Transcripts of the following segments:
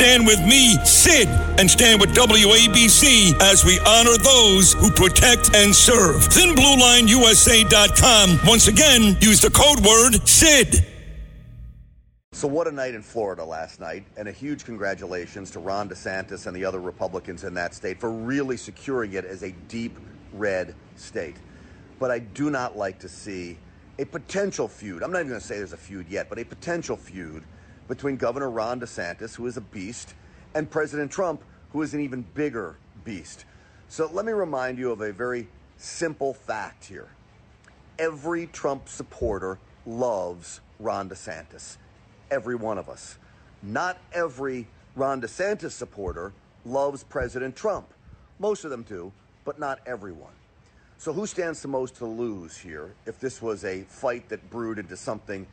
Stand with me, Sid, and stand with WABC as we honor those who protect and serve. ThinBlueLineUSA.com. Once again, use the code word SID. So, what a night in Florida last night, and a huge congratulations to Ron DeSantis and the other Republicans in that state for really securing it as a deep red state. But I do not like to see a potential feud. I'm not even going to say there's a feud yet, but a potential feud between Governor Ron DeSantis, who is a beast, and President Trump, who is an even bigger beast. So let me remind you of a very simple fact here. Every Trump supporter loves Ron DeSantis. Every one of us. Not every Ron DeSantis supporter loves President Trump. Most of them do, but not everyone. So who stands the most to lose here if this was a fight that brewed into something,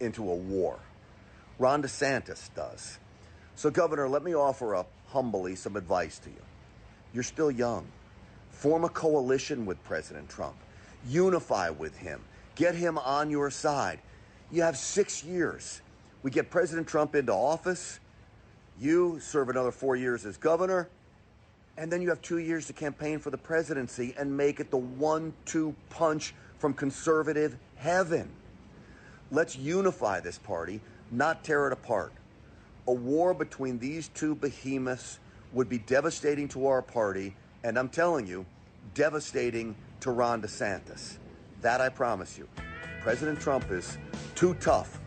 into a war? Ron DeSantis does. So, Governor, let me offer up humbly some advice to you. You're still young. Form a coalition with President Trump. Unify with him. Get him on your side. You have six years. We get President Trump into office. You serve another four years as governor. And then you have two years to campaign for the presidency and make it the one two punch from conservative heaven. Let's unify this party not tear it apart. A war between these two behemoths would be devastating to our party, and I'm telling you, devastating to Ron DeSantis. That I promise you. President Trump is too tough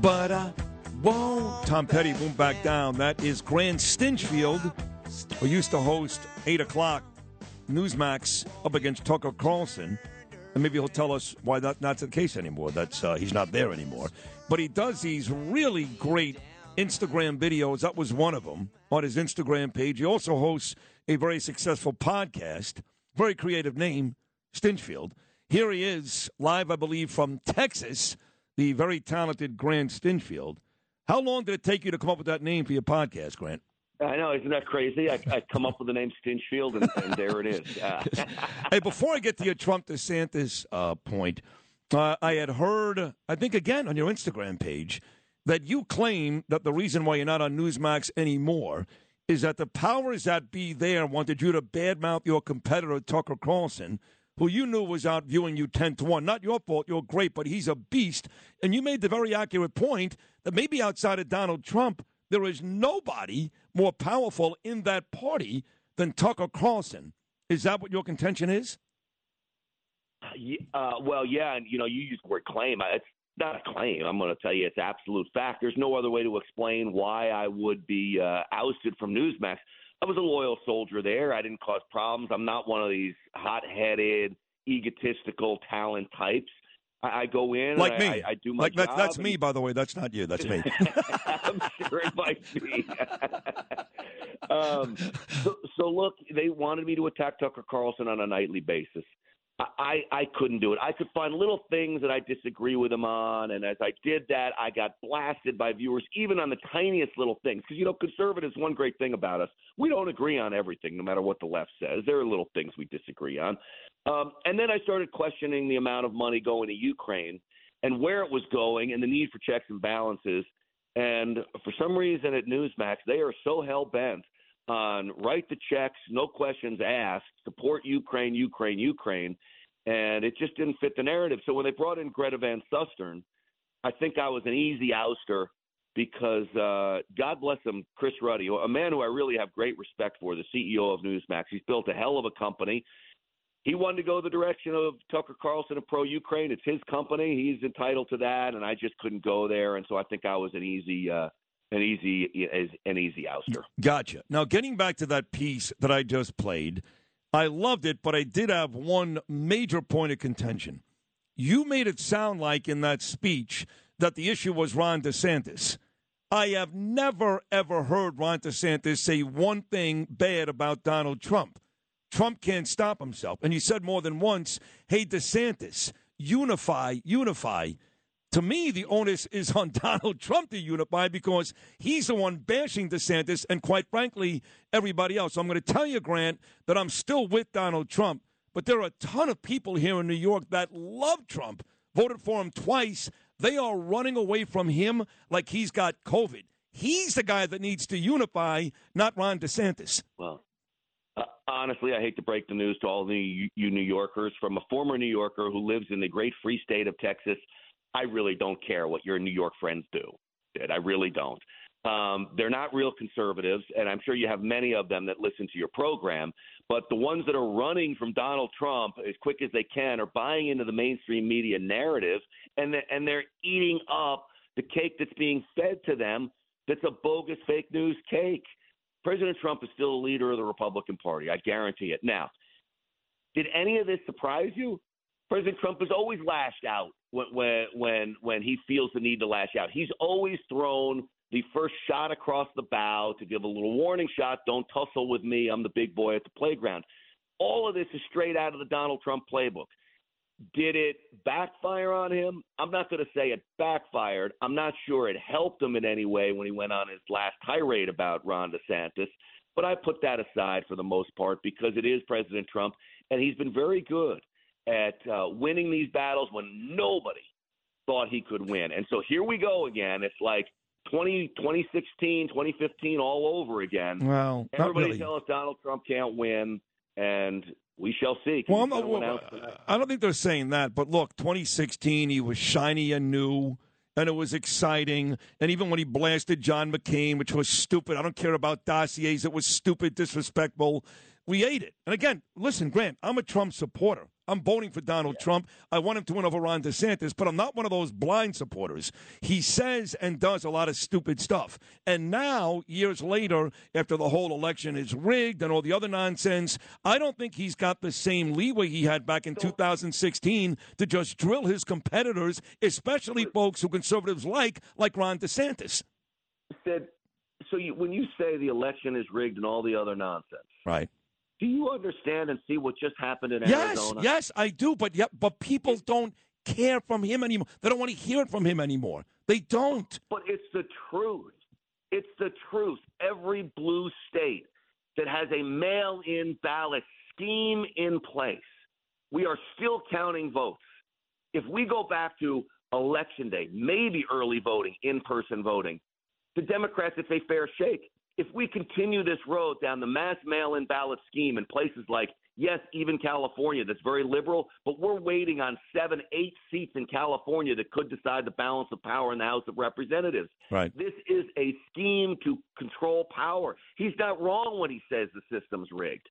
But I won't. Tom Petty, boom back down. That is Grant Stinchfield, who used to host 8 o'clock Newsmax up against Tucker Carlson. And maybe he'll tell us why that, that's the case anymore. That's uh, He's not there anymore. But he does these really great Instagram videos. That was one of them on his Instagram page. He also hosts a very successful podcast, very creative name, Stinchfield. Here he is, live, I believe, from Texas the very talented Grant Stinchfield. How long did it take you to come up with that name for your podcast, Grant? I know, isn't that crazy? I, I come up with the name Stinchfield, and, and there it is. hey, before I get to your Trump DeSantis uh, point, uh, I had heard, I think again on your Instagram page, that you claim that the reason why you're not on Newsmax anymore is that the powers that be there wanted you to badmouth your competitor Tucker Carlson who you knew was out viewing you 10 to 1. Not your fault. You're great, but he's a beast. And you made the very accurate point that maybe outside of Donald Trump, there is nobody more powerful in that party than Tucker Carlson. Is that what your contention is? Uh, well, yeah, and you know, you use the word claim. It's not a claim. I'm going to tell you it's absolute fact. There's no other way to explain why I would be uh, ousted from Newsmax. I was a loyal soldier there. I didn't cause problems. I'm not one of these hot-headed, egotistical talent types. I, I go in like me. I, I, do my like job. That, that's and... me, by the way. That's not you. That's me. I'm sure it might be. um, so, so look, they wanted me to attack Tucker Carlson on a nightly basis. I, I couldn't do it. I could find little things that I disagree with him on, and as I did that, I got blasted by viewers, even on the tiniest little things. Because you know, conservatives, one great thing about us, we don't agree on everything, no matter what the left says. There are little things we disagree on. Um, and then I started questioning the amount of money going to Ukraine and where it was going, and the need for checks and balances. And for some reason at Newsmax, they are so hell bent on write the checks, no questions asked, support Ukraine, Ukraine, Ukraine, and it just didn't fit the narrative. So when they brought in Greta Van Susteren, I think I was an easy ouster because uh, God bless him, Chris Ruddy, a man who I really have great respect for, the CEO of Newsmax. He's built a hell of a company. he wanted to go the direction of Tucker Carlson and pro Ukraine. It's his company; he's entitled to that, and I just couldn't go there, and so I think I was an easy. Uh, an easy an easy ouster. Gotcha. Now, getting back to that piece that I just played, I loved it, but I did have one major point of contention. You made it sound like in that speech that the issue was Ron DeSantis. I have never, ever heard Ron DeSantis say one thing bad about Donald Trump. Trump can't stop himself. And you said more than once, hey, DeSantis, unify, unify. To me, the onus is on Donald Trump to unify because he's the one bashing DeSantis and, quite frankly, everybody else. So I'm going to tell you, Grant, that I'm still with Donald Trump, but there are a ton of people here in New York that love Trump, voted for him twice. They are running away from him like he's got COVID. He's the guy that needs to unify, not Ron DeSantis. Well, uh, honestly, I hate to break the news to all the you New Yorkers. From a former New Yorker who lives in the great free state of Texas, I really don't care what your New York friends do. I really don't. Um, they're not real conservatives, and I'm sure you have many of them that listen to your program. But the ones that are running from Donald Trump as quick as they can are buying into the mainstream media narrative, and they're, and they're eating up the cake that's being fed to them. That's a bogus fake news cake. President Trump is still a leader of the Republican Party. I guarantee it. Now, did any of this surprise you? President Trump has always lashed out when when when he feels the need to lash out. He's always thrown the first shot across the bow to give a little warning shot. Don't tussle with me. I'm the big boy at the playground. All of this is straight out of the Donald Trump playbook. Did it backfire on him? I'm not going to say it backfired. I'm not sure it helped him in any way when he went on his last tirade about Ron DeSantis. But I put that aside for the most part because it is President Trump, and he's been very good at uh, winning these battles when nobody thought he could win. And so here we go again. It's like 20, 2016, 2015 all over again. Well, everybody really. tell us Donald Trump can't win, and we shall see. Well, well I don't think they're saying that, but look, 2016, he was shiny and new. And it was exciting. And even when he blasted John McCain, which was stupid, I don't care about dossiers, it was stupid, disrespectful. We ate it. And again, listen, Grant, I'm a Trump supporter. I'm voting for Donald yeah. Trump. I want him to win over Ron DeSantis, but I'm not one of those blind supporters. He says and does a lot of stupid stuff. And now, years later, after the whole election is rigged and all the other nonsense, I don't think he's got the same leeway he had back in 2016 to just drill his competitors, especially folks who conservatives like, like Ron DeSantis. Said, so you, when you say the election is rigged and all the other nonsense, right? Do you understand and see what just happened in yes, Arizona? Yes, I do. But yeah, but people don't care from him anymore. They don't want to hear it from him anymore. They don't. But it's the truth. It's the truth. Every blue state that has a mail-in ballot scheme in place, we are still counting votes. If we go back to election day, maybe early voting, in-person voting, the Democrats, it's a fair shake if we continue this road down the mass mail in ballot scheme in places like, yes, even California, that's very liberal, but we're waiting on seven, eight seats in California that could decide the balance of power in the House of Representatives. Right. This is a scheme to control power. He's not wrong when he says the system's rigged.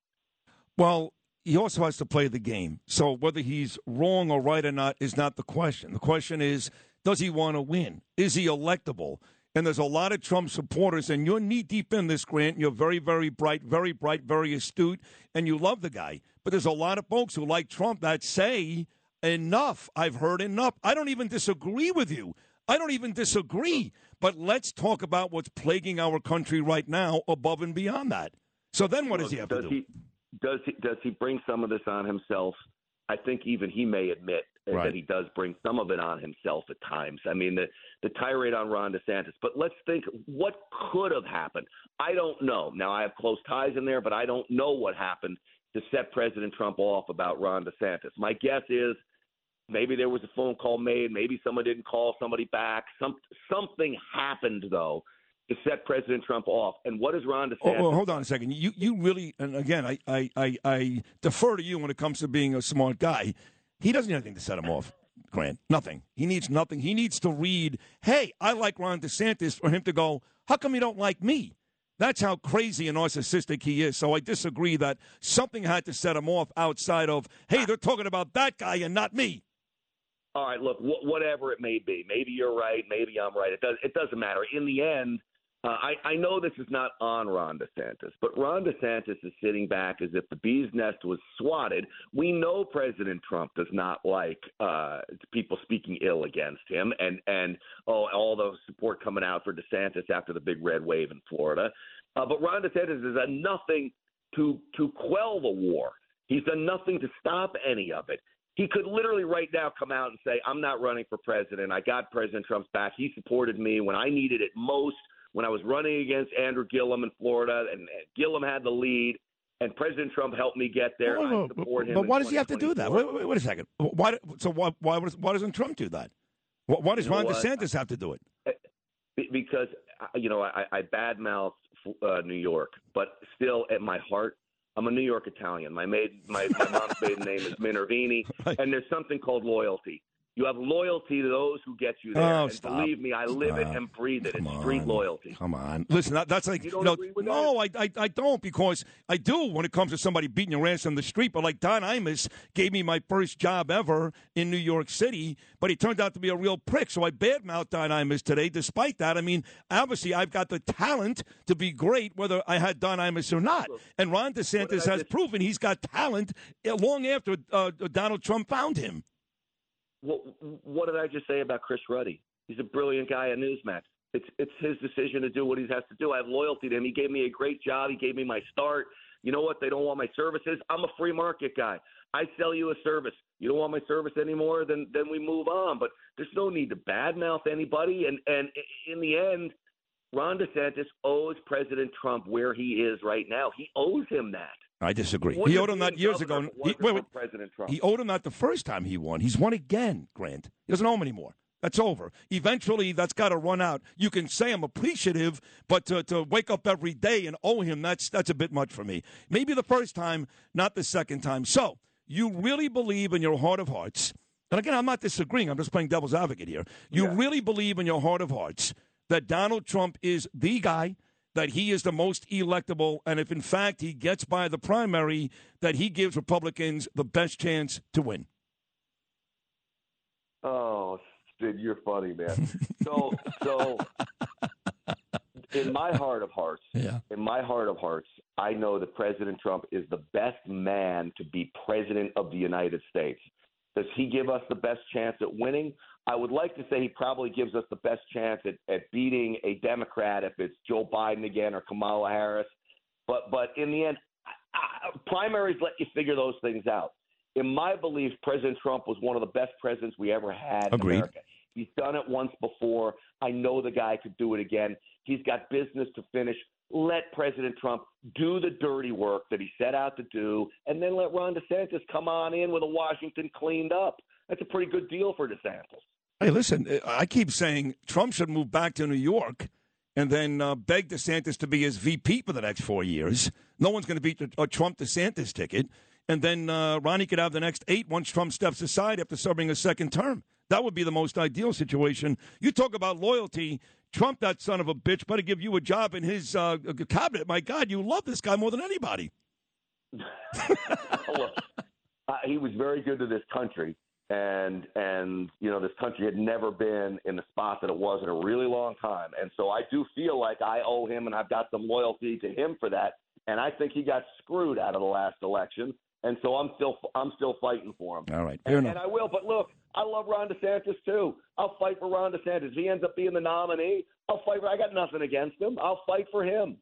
Well, he also has to play the game. So whether he's wrong or right or not is not the question. The question is, does he want to win? Is he electable? And there's a lot of Trump supporters, and you're knee deep in this, Grant. You're very, very bright, very bright, very astute, and you love the guy. But there's a lot of folks who like Trump that say, enough. I've heard enough. I don't even disagree with you. I don't even disagree. But let's talk about what's plaguing our country right now above and beyond that. So then what does he have does to do? He, does he does he bring some of this on himself? I think even he may admit right. that he does bring some of it on himself at times. I mean, the the tirade on Ron DeSantis. But let's think what could have happened. I don't know. Now I have close ties in there, but I don't know what happened to set President Trump off about Ron DeSantis. My guess is maybe there was a phone call made, maybe someone didn't call somebody back. Some something happened though to set President Trump off. And what is Ron oh, DeSantis? Oh, well, hold on a second. You you really and again I, I, I, I defer to you when it comes to being a smart guy. He doesn't need anything to set him off. Grant, nothing. He needs nothing. He needs to read, hey, I like Ron DeSantis for him to go, how come you don't like me? That's how crazy and narcissistic he is. So I disagree that something had to set him off outside of, hey, they're talking about that guy and not me. All right, look, wh- whatever it may be, maybe you're right, maybe I'm right. It does. It doesn't matter. In the end, uh, I, I know this is not on Ron DeSantis, but Ron DeSantis is sitting back as if the bee's nest was swatted. We know President Trump does not like uh, people speaking ill against him, and and oh, all the support coming out for DeSantis after the big red wave in Florida. Uh, but Ron DeSantis has done nothing to to quell the war. He's done nothing to stop any of it. He could literally right now come out and say, "I'm not running for president. I got President Trump's back. He supported me when I needed it most." When I was running against Andrew Gillum in Florida, and, Gillum had the lead, and President Trump helped me get there. I support him. But why does he have to do that? Wait, wait, wait, a second. Why? So why? Why, why doesn't Trump do that? Why, does you know Ron what? DeSantis have to do it? Because uh, you know I, I badmouth uh, New York, but still at my heart. I'm a New York Italian. My maid, my, my mom's maiden name is Minervini, Right. and there's something called loyalty. You have loyalty to those who get you there. Oh, and stop. believe me, I live it and breathe it. Come it's street on. loyalty. Come on. Listen, that, that's like You don't know, agree with no, I, I I don't because I do when it comes to somebody beating your ass on the street. But like Don Imus gave me my first job ever in New York City, but he turned out to be a real prick. So I badmouthed Don Imus today. Despite that, I mean, obviously I've got the talent to be great, whether I had Don Imus or not. And Ron DeSantis has proven he's got talent long after uh, Donald Trump found him. What, what did I just say about Chris Ruddy? He's a brilliant guy at Newsmax. It's it's his decision to do what he has to do. I have loyalty to him. He gave me a great job. He gave me my start. You know what? They don't want my services. I'm a free market guy. I sell you a service. You don't want my service anymore, then then we move on. But there's no need to badmouth anybody. And and in the end, Ron DeSantis owes President Trump where he is right now. He owes him that. I disagree. Wouldn't He owed him that years ago. He, wait, wait. President Trump. He owed him that the first time he won. He's won again, Grant. He doesn't owe him anymore. That's over. Eventually, that's got to run out. You can say I'm appreciative, but to, to wake up every day and owe him, that's, that's a bit much for me. Maybe the first time, not the second time. So, you really believe in your heart of hearts, and again, I'm not disagreeing, I'm just playing devil's advocate here. You Yeah. really believe in your heart of hearts that Donald Trump is the guy, that he is the most electable, and if in fact he gets by the primary, that he gives Republicans the best chance to win. Oh, Sid, you're funny, man. so, so in my heart of hearts, Yeah. in my heart of hearts, I know that President Trump is the best man to be president of the United States. Does he give us the best chance at winning? I would like to say he probably gives us the best chance at, at beating a Democrat if it's Joe Biden again or Kamala Harris. But but in the end, I, I, primaries let you figure those things out. In my belief, President Trump was one of the best presidents we ever had in Agreed. America. He's done it once before. I know the guy could do it again. He's got business to finish. Let President Trump do the dirty work that he set out to do, and then let Ron DeSantis come on in with a Washington cleaned up. That's a pretty good deal for DeSantis. Hey, listen, I keep saying Trump should move back to New York and then uh, beg DeSantis to be his VP for the next four years. No one's going to beat a Trump DeSantis ticket. And then uh, Ronnie could have the next eight once Trump steps aside after serving a second term. That would be the most ideal situation. You talk about loyalty. Trump, that son of a bitch, better give you a job in his uh, cabinet. My God, you love this guy more than anybody. Look, uh, he was very good to this country, and and you know this country had never been in the spot that it was in a really long time, and so I do feel like I owe him, and I've got some loyalty to him for that. And I think he got screwed out of the last election, and so I'm still I'm still fighting for him. All right, fair And, enough. and I will, but look, I love Ron DeSantis too. I'll fight for Ron DeSantis. If he ends up being the nominee, I'll fight. For, I got nothing against him. I'll fight for him.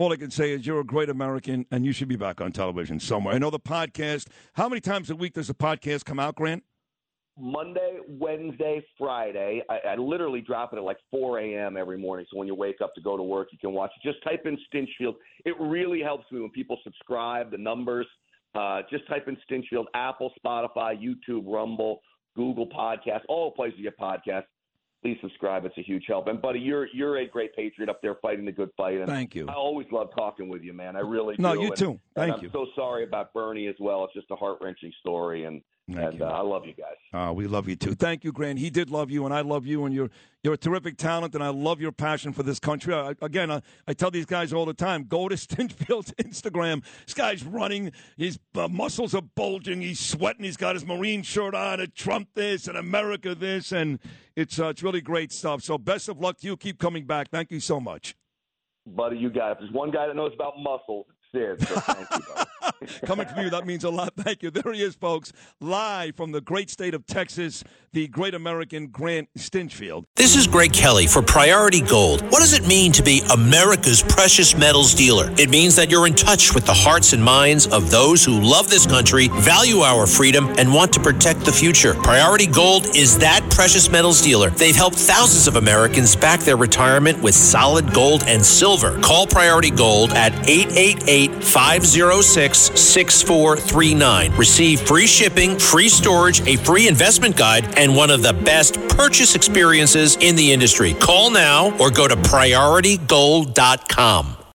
All I can say is you're a great American, and you should be back on television somewhere. I know the podcast. How many times a week does the podcast come out, Grant? Monday, Wednesday, Friday. I, I literally drop it at like 4 a.m. every morning. So when you wake up to go to work, you can watch it. Just type in Stinchfield. It really helps me when people subscribe, the numbers. Uh, just type in Stinchfield, Apple, Spotify, YouTube, Rumble, Google Podcasts, all places you get podcasts. Please subscribe. It's a huge help. And buddy, you're you're a great patriot up there fighting the good fight. And Thank you. I always love talking with you, man. I really No, do. you And- too. Thank I'm you. so sorry about Bernie as well. It's just a heart wrenching story, and Thank and uh, I love you guys. Uh, we love you too. Thank you, Grant. He did love you, and I love you, and you're you're a terrific talent, and I love your passion for this country. I, again, I, I, tell these guys all the time: go to Stinchfield's Instagram. This guy's running; his uh, muscles are bulging. He's sweating. He's got his Marine shirt on. And Trump this and America this, and it's uh, it's really great stuff. So, best of luck to you. Keep coming back. Thank you so much, buddy. You got it. There's one guy that knows about muscles, Sid. So thank you. Coming from you, that means a lot. Thank you. There he is, folks, live from the great state of Texas, the great American Grant Stinchfield. This is Greg Kelly for Priority Gold. What does it mean to be America's precious metals dealer? It means that you're in touch with the hearts and minds of those who love this country, value our freedom, and want to protect the future. Priority Gold is that precious metals dealer. They've helped thousands of Americans back their retirement with solid gold and silver. Call Priority Gold at 888 506 6439. Receive free shipping, free storage, a free investment guide, and one of the best purchase experiences in the industry. Call now or go to prioritygold.com.